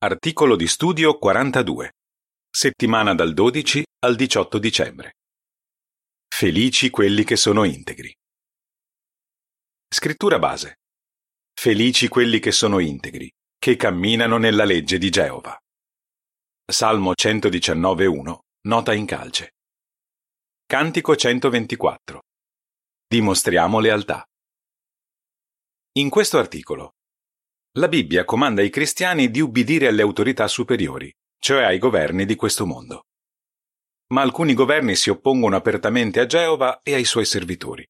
Articolo di studio 42. Settimana dal 12 al 18 dicembre. Felici quelli che sono integri. Scrittura base. Felici quelli che sono integri, che camminano nella legge di Geova. Salmo 119.1, nota in calce. Cantico 124. Dimostriamo lealtà. In questo articolo la Bibbia comanda ai cristiani di ubbidire alle autorità superiori, cioè ai governi di questo mondo. Ma alcuni governi si oppongono apertamente a Geova e ai suoi servitori.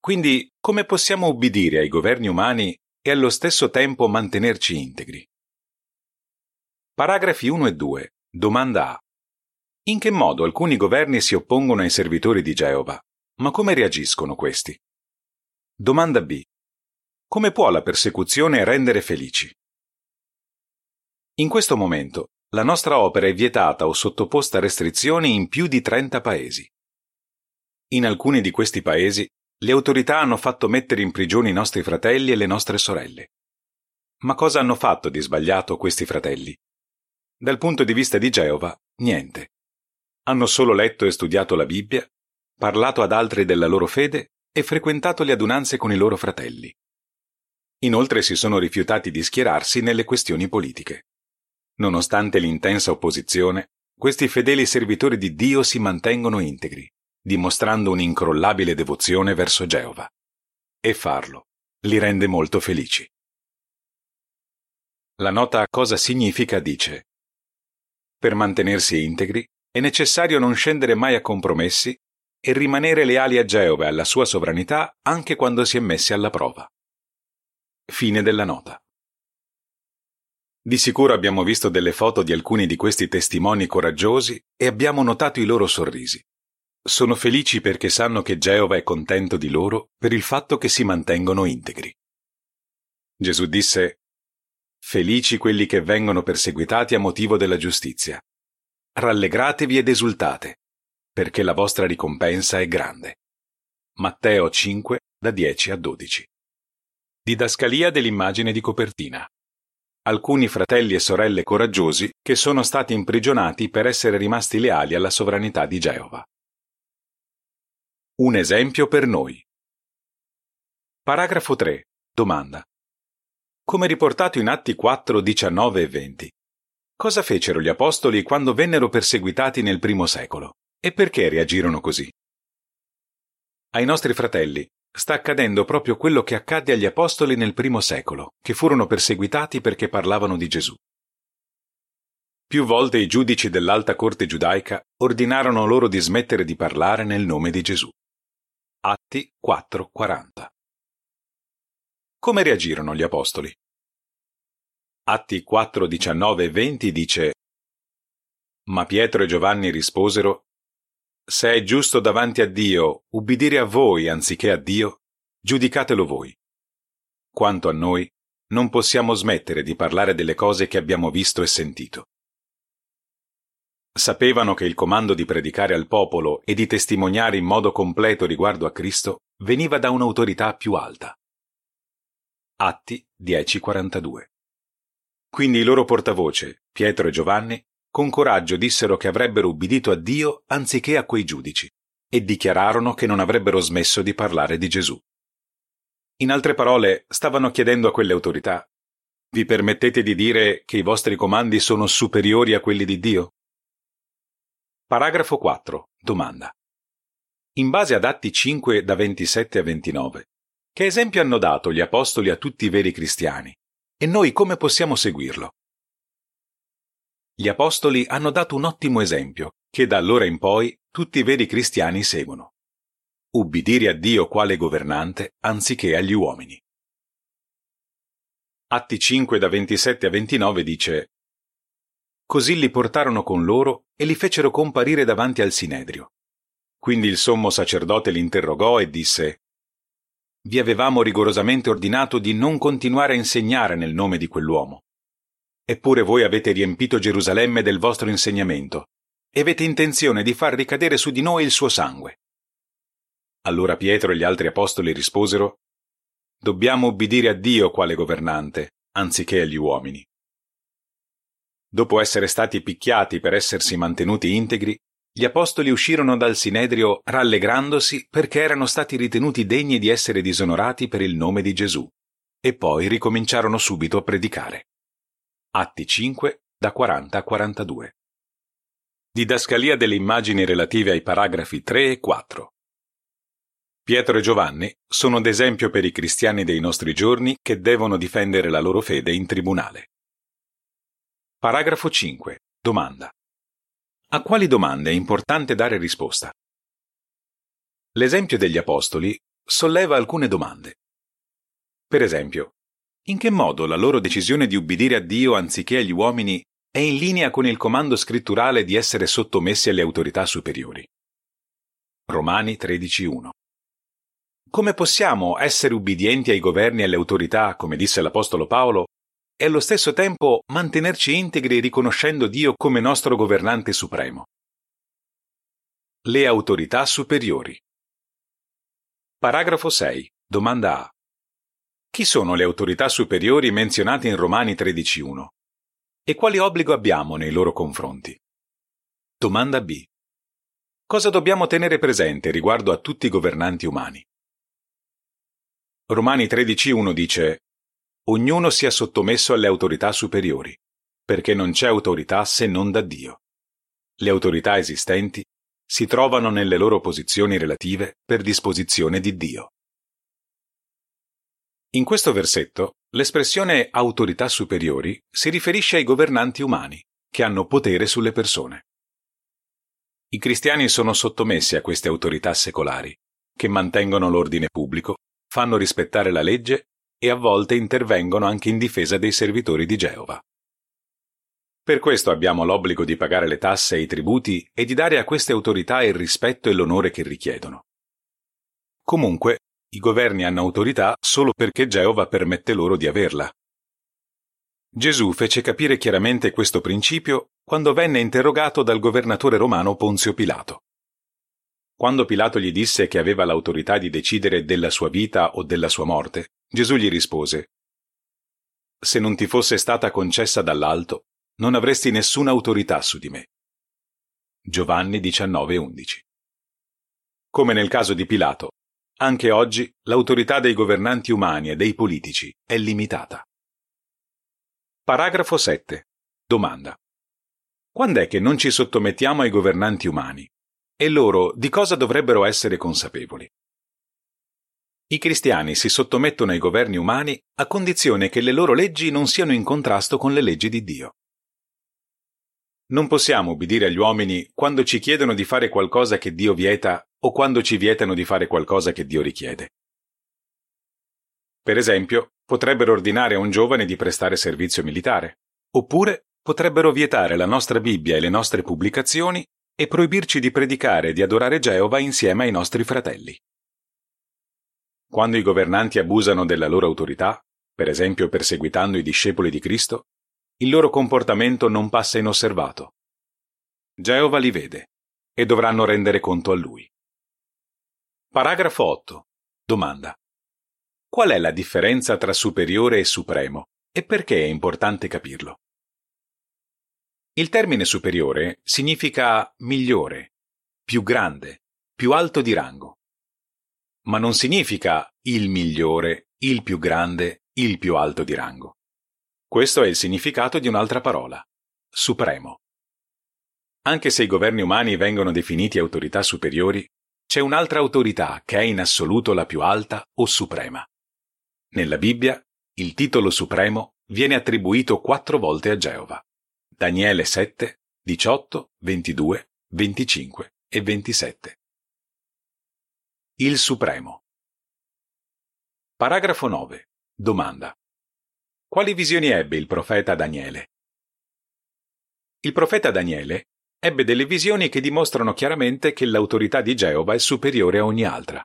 Quindi, come possiamo ubbidire ai governi umani e allo stesso tempo mantenerci integri? Paragrafi 1 e 2. Domanda A. In che modo alcuni governi si oppongono ai servitori di Geova? Ma come reagiscono questi? Domanda B. Come può la persecuzione rendere felici? In questo momento, la nostra opera è vietata o sottoposta a restrizioni in più di 30 paesi. In alcuni di questi paesi, le autorità hanno fatto mettere in prigione i nostri fratelli e le nostre sorelle. Ma cosa hanno fatto di sbagliato questi fratelli? Dal punto di vista di Geova, niente. Hanno solo letto e studiato la Bibbia, parlato ad altri della loro fede e frequentato le adunanze con i loro fratelli. Inoltre si sono rifiutati di schierarsi nelle questioni politiche. Nonostante l'intensa opposizione, questi fedeli servitori di Dio si mantengono integri, dimostrando un'incrollabile devozione verso Geova. E farlo li rende molto felici. La nota cosa significa dice Per mantenersi integri è necessario non scendere mai a compromessi e rimanere leali a Geova e alla sua sovranità anche quando si è messi alla prova. Fine della nota. Di sicuro abbiamo visto delle foto di alcuni di questi testimoni coraggiosi e abbiamo notato i loro sorrisi. Sono felici perché sanno che Geova è contento di loro per il fatto che si mantengono integri. Gesù disse, Felici quelli che vengono perseguitati a motivo della giustizia. Rallegratevi ed esultate, perché la vostra ricompensa è grande. Matteo 5, da 10 a 12. Didascalia dell'immagine di copertina. Alcuni fratelli e sorelle coraggiosi che sono stati imprigionati per essere rimasti leali alla sovranità di Geova. Un esempio per noi. Paragrafo 3. Domanda. Come riportato in Atti 4, 19 e 20. Cosa fecero gli apostoli quando vennero perseguitati nel primo secolo? E perché reagirono così? Ai nostri fratelli sta accadendo proprio quello che accadde agli apostoli nel primo secolo, che furono perseguitati perché parlavano di Gesù. Più volte i giudici dell'alta corte giudaica ordinarono loro di smettere di parlare nel nome di Gesù. Atti 4:40. Come reagirono gli apostoli? Atti 4:19 e 20 dice Ma Pietro e Giovanni risposero se è giusto davanti a Dio ubbidire a voi anziché a Dio, giudicatelo voi. Quanto a noi, non possiamo smettere di parlare delle cose che abbiamo visto e sentito. Sapevano che il comando di predicare al popolo e di testimoniare in modo completo riguardo a Cristo veniva da un'autorità più alta. Atti 10:42. Quindi i loro portavoce, Pietro e Giovanni, con coraggio dissero che avrebbero ubbidito a Dio anziché a quei giudici e dichiararono che non avrebbero smesso di parlare di Gesù. In altre parole, stavano chiedendo a quelle autorità Vi permettete di dire che i vostri comandi sono superiori a quelli di Dio? Paragrafo 4. Domanda. In base ad Atti 5 da 27 a 29, che esempio hanno dato gli apostoli a tutti i veri cristiani? E noi come possiamo seguirlo? Gli apostoli hanno dato un ottimo esempio, che da allora in poi tutti i veri cristiani seguono. Ubbidire a Dio quale governante anziché agli uomini. Atti 5 da 27 a 29 dice Così li portarono con loro e li fecero comparire davanti al Sinedrio. Quindi il sommo sacerdote li interrogò e disse Vi avevamo rigorosamente ordinato di non continuare a insegnare nel nome di quell'uomo. Eppure voi avete riempito Gerusalemme del vostro insegnamento e avete intenzione di far ricadere su di noi il suo sangue. Allora Pietro e gli altri apostoli risposero Dobbiamo ubbidire a Dio quale governante, anziché agli uomini. Dopo essere stati picchiati per essersi mantenuti integri, gli apostoli uscirono dal Sinedrio rallegrandosi perché erano stati ritenuti degni di essere disonorati per il nome di Gesù, e poi ricominciarono subito a predicare. Atti 5, da 40 a 42. Didascalia delle immagini relative ai paragrafi 3 e 4. Pietro e Giovanni sono ad esempio per i cristiani dei nostri giorni che devono difendere la loro fede in tribunale. Paragrafo 5. Domanda. A quali domande è importante dare risposta? L'esempio degli Apostoli solleva alcune domande. Per esempio, in che modo la loro decisione di ubbidire a Dio anziché agli uomini è in linea con il comando scritturale di essere sottomessi alle autorità superiori? Romani 13.1 come possiamo essere ubbidienti ai governi e alle autorità, come disse l'Apostolo Paolo, e allo stesso tempo mantenerci integri riconoscendo Dio come nostro governante supremo? Le autorità superiori. Paragrafo 6. Domanda A. Chi sono le autorità superiori menzionate in Romani 13.1? E quali obbligo abbiamo nei loro confronti? Domanda B. Cosa dobbiamo tenere presente riguardo a tutti i governanti umani? Romani 13.1 dice Ognuno sia sottomesso alle autorità superiori, perché non c'è autorità se non da Dio. Le autorità esistenti si trovano nelle loro posizioni relative per disposizione di Dio. In questo versetto, l'espressione autorità superiori si riferisce ai governanti umani, che hanno potere sulle persone. I cristiani sono sottomessi a queste autorità secolari, che mantengono l'ordine pubblico fanno rispettare la legge e a volte intervengono anche in difesa dei servitori di Geova. Per questo abbiamo l'obbligo di pagare le tasse e i tributi e di dare a queste autorità il rispetto e l'onore che richiedono. Comunque, i governi hanno autorità solo perché Geova permette loro di averla. Gesù fece capire chiaramente questo principio quando venne interrogato dal governatore romano Ponzio Pilato. Quando Pilato gli disse che aveva l'autorità di decidere della sua vita o della sua morte, Gesù gli rispose Se non ti fosse stata concessa dall'alto, non avresti nessuna autorità su di me. Giovanni 19:11 Come nel caso di Pilato, anche oggi l'autorità dei governanti umani e dei politici è limitata. Paragrafo 7. Domanda. Quando è che non ci sottomettiamo ai governanti umani e loro di cosa dovrebbero essere consapevoli. I cristiani si sottomettono ai governi umani a condizione che le loro leggi non siano in contrasto con le leggi di Dio. Non possiamo ubbidire agli uomini quando ci chiedono di fare qualcosa che Dio vieta o quando ci vietano di fare qualcosa che Dio richiede. Per esempio, potrebbero ordinare a un giovane di prestare servizio militare, oppure potrebbero vietare la nostra Bibbia e le nostre pubblicazioni e proibirci di predicare e di adorare Geova insieme ai nostri fratelli. Quando i governanti abusano della loro autorità, per esempio perseguitando i discepoli di Cristo, il loro comportamento non passa inosservato. Geova li vede e dovranno rendere conto a lui. Paragrafo 8. Domanda. Qual è la differenza tra superiore e supremo e perché è importante capirlo? Il termine superiore significa migliore, più grande, più alto di rango. Ma non significa il migliore, il più grande, il più alto di rango. Questo è il significato di un'altra parola, supremo. Anche se i governi umani vengono definiti autorità superiori, c'è un'altra autorità che è in assoluto la più alta o suprema. Nella Bibbia, il titolo supremo viene attribuito quattro volte a Geova. Daniele 7, 18, 22, 25 e 27. Il Supremo. Paragrafo 9. Domanda. Quali visioni ebbe il profeta Daniele? Il profeta Daniele ebbe delle visioni che dimostrano chiaramente che l'autorità di Geova è superiore a ogni altra.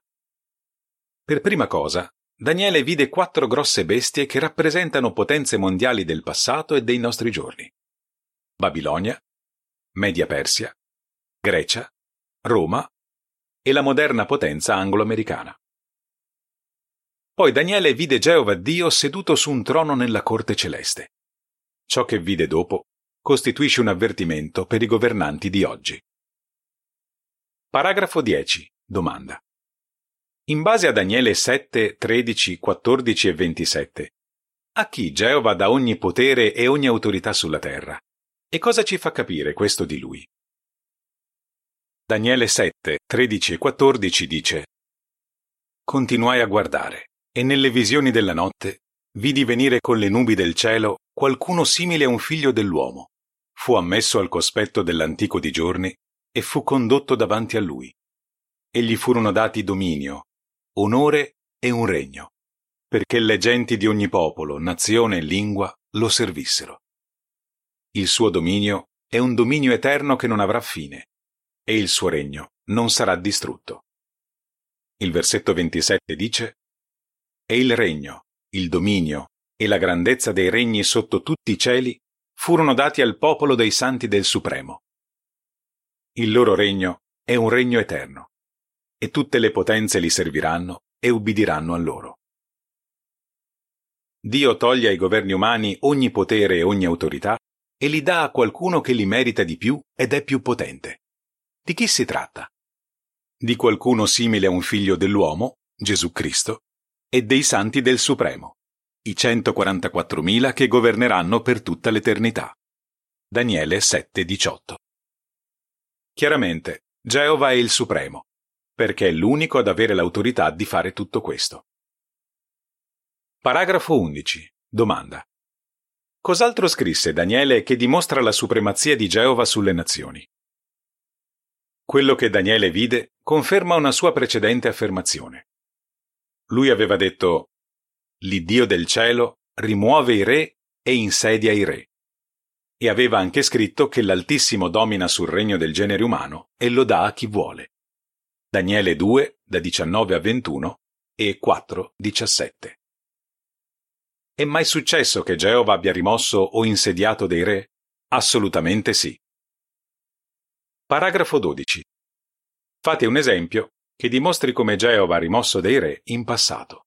Per prima cosa, Daniele vide quattro grosse bestie che rappresentano potenze mondiali del passato e dei nostri giorni. Babilonia, Media Persia, Grecia, Roma e la moderna potenza anglo-americana. Poi Daniele vide Geova Dio seduto su un trono nella corte celeste. Ciò che vide dopo costituisce un avvertimento per i governanti di oggi. Paragrafo 10. Domanda. In base a Daniele 7, 13, 14 e 27, a chi Geova dà ogni potere e ogni autorità sulla terra? E cosa ci fa capire questo di lui? Daniele 7, 13 e 14 dice Continuai a guardare, e nelle visioni della notte vidi venire con le nubi del cielo qualcuno simile a un figlio dell'uomo. Fu ammesso al cospetto dell'antico di giorni e fu condotto davanti a lui. E gli furono dati dominio, onore e un regno, perché le genti di ogni popolo, nazione e lingua lo servissero. Il suo dominio è un dominio eterno che non avrà fine, e il suo regno non sarà distrutto. Il versetto 27 dice, E il regno, il dominio e la grandezza dei regni sotto tutti i cieli furono dati al popolo dei santi del Supremo. Il loro regno è un regno eterno, e tutte le potenze li serviranno e ubbidiranno a loro. Dio toglie ai governi umani ogni potere e ogni autorità e li dà a qualcuno che li merita di più ed è più potente. Di chi si tratta? Di qualcuno simile a un figlio dell'uomo, Gesù Cristo, e dei santi del Supremo, i 144.000 che governeranno per tutta l'eternità. Daniele 7:18. Chiaramente, Geova è il Supremo, perché è l'unico ad avere l'autorità di fare tutto questo. Paragrafo 11. Domanda. Cos'altro scrisse Daniele che dimostra la supremazia di Geova sulle nazioni? Quello che Daniele vide conferma una sua precedente affermazione. Lui aveva detto L'Iddio del cielo rimuove i re e insedia i re. E aveva anche scritto che l'Altissimo domina sul regno del genere umano e lo dà a chi vuole. Daniele 2, da 19 a 21 e 4, 17. È mai successo che Geova abbia rimosso o insediato dei re? Assolutamente sì. Paragrafo 12. Fate un esempio che dimostri come Geova ha rimosso dei re in passato.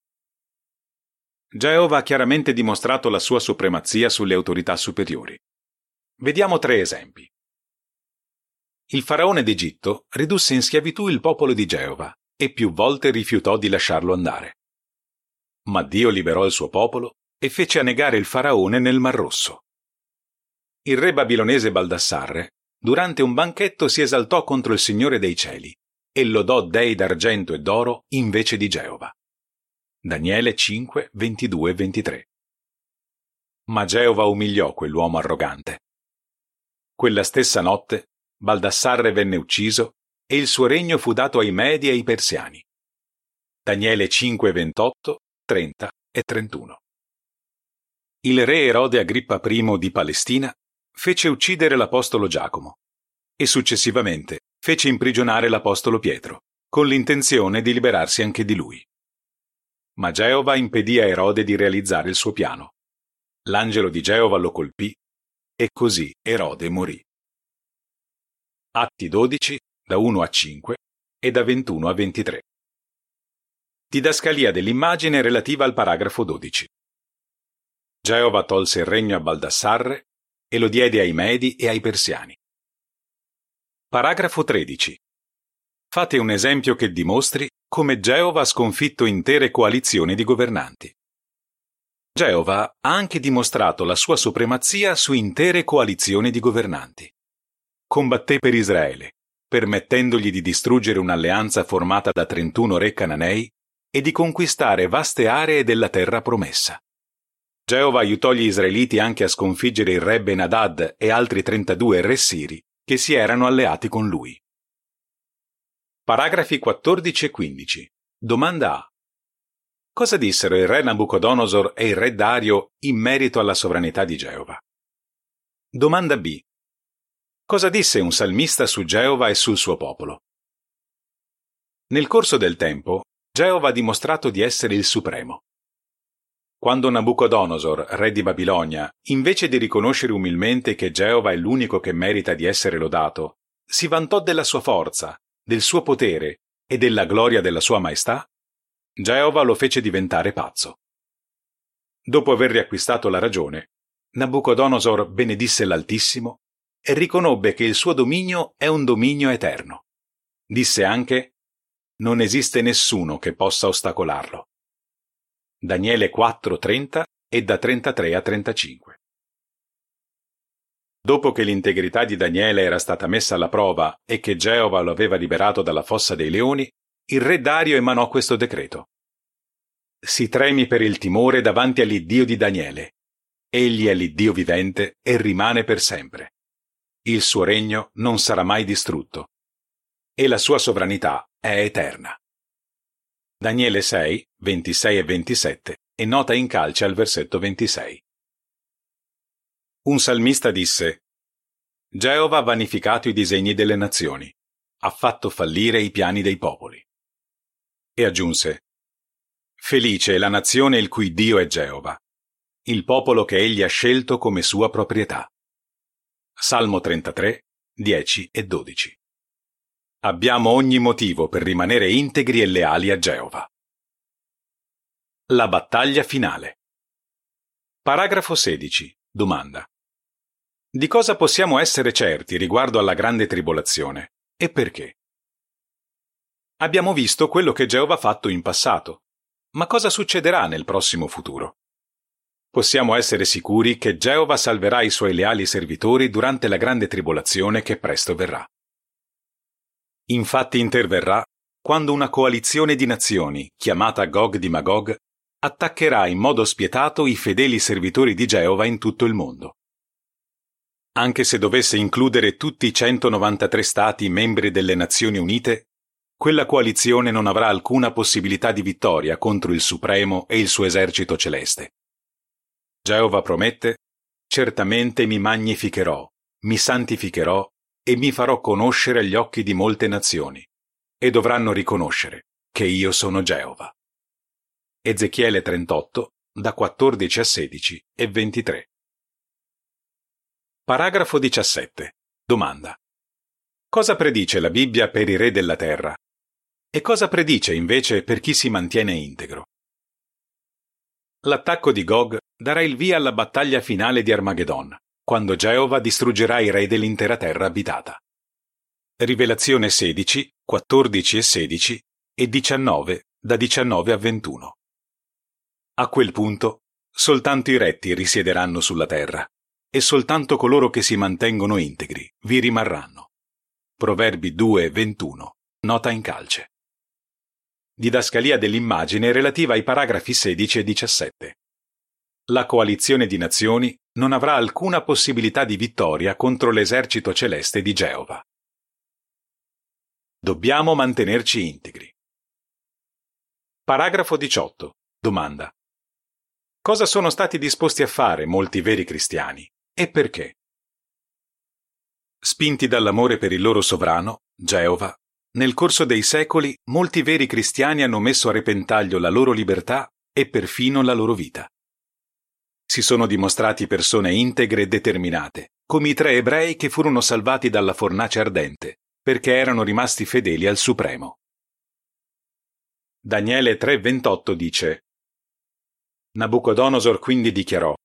Geova ha chiaramente dimostrato la sua supremazia sulle autorità superiori. Vediamo tre esempi. Il faraone d'Egitto ridusse in schiavitù il popolo di Geova e più volte rifiutò di lasciarlo andare. Ma Dio liberò il suo popolo e fece annegare il faraone nel Mar Rosso. Il re babilonese Baldassarre, durante un banchetto, si esaltò contro il Signore dei cieli e lodò dei d'argento e d'oro invece di Geova. Daniele 5, 22 23. Ma Geova umiliò quell'uomo arrogante. Quella stessa notte Baldassarre venne ucciso e il suo regno fu dato ai Medi e ai Persiani. Daniele 5, 28, 30 e 31. Il re Erode Agrippa I di Palestina fece uccidere l'apostolo Giacomo e successivamente fece imprigionare l'apostolo Pietro, con l'intenzione di liberarsi anche di lui. Ma Geova impedì a Erode di realizzare il suo piano. L'angelo di Geova lo colpì e così Erode morì. Atti 12, da 1 a 5 e da 21 a 23. Didascalia dell'immagine relativa al paragrafo 12. Geova tolse il regno a Baldassarre e lo diede ai Medi e ai Persiani. Paragrafo 13. Fate un esempio che dimostri come Geova ha sconfitto intere coalizioni di governanti. Geova ha anche dimostrato la sua supremazia su intere coalizioni di governanti. Combatté per Israele, permettendogli di distruggere un'alleanza formata da 31 re cananei e di conquistare vaste aree della terra promessa. Geova aiutò gli israeliti anche a sconfiggere il re Ben-Hadad e altri 32 re siri che si erano alleati con lui. Paragrafi 14 e 15. Domanda A. Cosa dissero il re Nabucodonosor e il re Dario in merito alla sovranità di Geova? Domanda B. Cosa disse un salmista su Geova e sul suo popolo? Nel corso del tempo, Geova ha dimostrato di essere il supremo. Quando Nabucodonosor, re di Babilonia, invece di riconoscere umilmente che Geova è l'unico che merita di essere lodato, si vantò della sua forza, del suo potere e della gloria della sua maestà, Geova lo fece diventare pazzo. Dopo aver riacquistato la ragione, Nabucodonosor benedisse l'Altissimo e riconobbe che il suo dominio è un dominio eterno. Disse anche, non esiste nessuno che possa ostacolarlo. Daniele 4:30 e da 33 a 35. Dopo che l'integrità di Daniele era stata messa alla prova e che Geova lo aveva liberato dalla fossa dei leoni, il re Dario emanò questo decreto. Si tremi per il timore davanti all'Iddio di Daniele. Egli è l'Iddio vivente e rimane per sempre. Il suo regno non sarà mai distrutto. E la sua sovranità è eterna. Daniele 6, 26 e 27 e nota in calce al versetto 26. Un salmista disse, Geova ha vanificato i disegni delle nazioni, ha fatto fallire i piani dei popoli. E aggiunse, Felice è la nazione il cui Dio è Geova, il popolo che egli ha scelto come sua proprietà. Salmo 33, 10 e 12. Abbiamo ogni motivo per rimanere integri e leali a Geova. La battaglia finale. Paragrafo 16. Domanda. Di cosa possiamo essere certi riguardo alla grande tribolazione e perché? Abbiamo visto quello che Geova ha fatto in passato, ma cosa succederà nel prossimo futuro? Possiamo essere sicuri che Geova salverà i suoi leali servitori durante la grande tribolazione che presto verrà. Infatti interverrà quando una coalizione di nazioni, chiamata Gog di Magog, attaccherà in modo spietato i fedeli servitori di Geova in tutto il mondo anche se dovesse includere tutti i 193 Stati membri delle Nazioni Unite, quella coalizione non avrà alcuna possibilità di vittoria contro il Supremo e il suo esercito celeste. Geova promette, certamente mi magnificherò, mi santificherò e mi farò conoscere agli occhi di molte nazioni, e dovranno riconoscere che io sono Geova. Ezechiele 38, da 14 a 16 e 23. Paragrafo 17. Domanda. Cosa predice la Bibbia per i re della terra? E cosa predice invece per chi si mantiene integro? L'attacco di Gog darà il via alla battaglia finale di Armageddon, quando Geova distruggerà i re dell'intera terra abitata. Rivelazione 16, 14 e 16 e 19 da 19 a 21. A quel punto, soltanto i retti risiederanno sulla terra e soltanto coloro che si mantengono integri vi rimarranno. Proverbi 2, 21, nota in calce. Didascalia dell'immagine relativa ai paragrafi 16 e 17. La coalizione di nazioni non avrà alcuna possibilità di vittoria contro l'esercito celeste di Geova. Dobbiamo mantenerci integri. Paragrafo 18. Domanda. Cosa sono stati disposti a fare molti veri cristiani e perché? Spinti dall'amore per il loro sovrano, Geova, nel corso dei secoli molti veri cristiani hanno messo a repentaglio la loro libertà e perfino la loro vita. Si sono dimostrati persone integre e determinate, come i tre ebrei che furono salvati dalla fornace ardente, perché erano rimasti fedeli al Supremo. Daniele 3:28 dice Nabucodonosor quindi dichiarò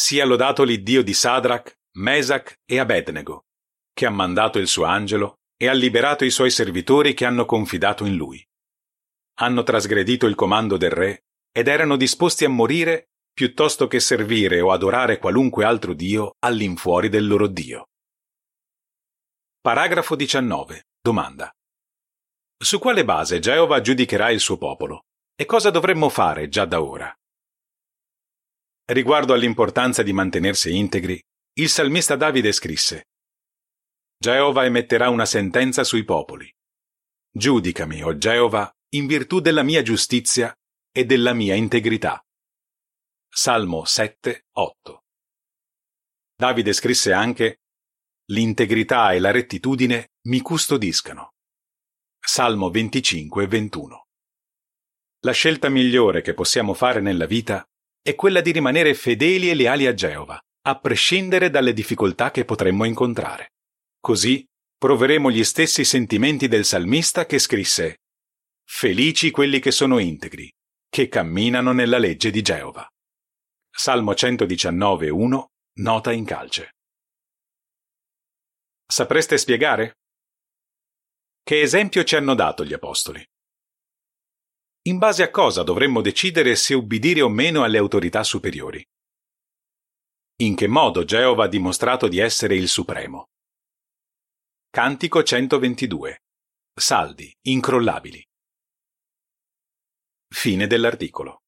sia lodato l'Iddio di Sadrach, Mesach e Abednego, che ha mandato il suo angelo e ha liberato i suoi servitori che hanno confidato in lui. Hanno trasgredito il comando del re ed erano disposti a morire piuttosto che servire o adorare qualunque altro Dio all'infuori del loro Dio. Paragrafo 19. Domanda. Su quale base Geova giudicherà il suo popolo? E cosa dovremmo fare già da ora? Riguardo all'importanza di mantenersi integri, il salmista Davide scrisse Geova emetterà una sentenza sui popoli. Giudicami, o Geova, in virtù della mia giustizia e della mia integrità. Salmo 7, 8. Davide scrisse anche L'integrità e la rettitudine mi custodiscano. Salmo 25, 21. La scelta migliore che possiamo fare nella vita è quella di rimanere fedeli e leali a Geova, a prescindere dalle difficoltà che potremmo incontrare. Così proveremo gli stessi sentimenti del salmista che scrisse Felici quelli che sono integri, che camminano nella legge di Geova. Salmo 119.1, nota in calce. Sapreste spiegare? Che esempio ci hanno dato gli apostoli? In base a cosa dovremmo decidere se ubbidire o meno alle autorità superiori? In che modo Geova ha dimostrato di essere il Supremo? Cantico 122. Saldi, incrollabili. Fine dell'articolo.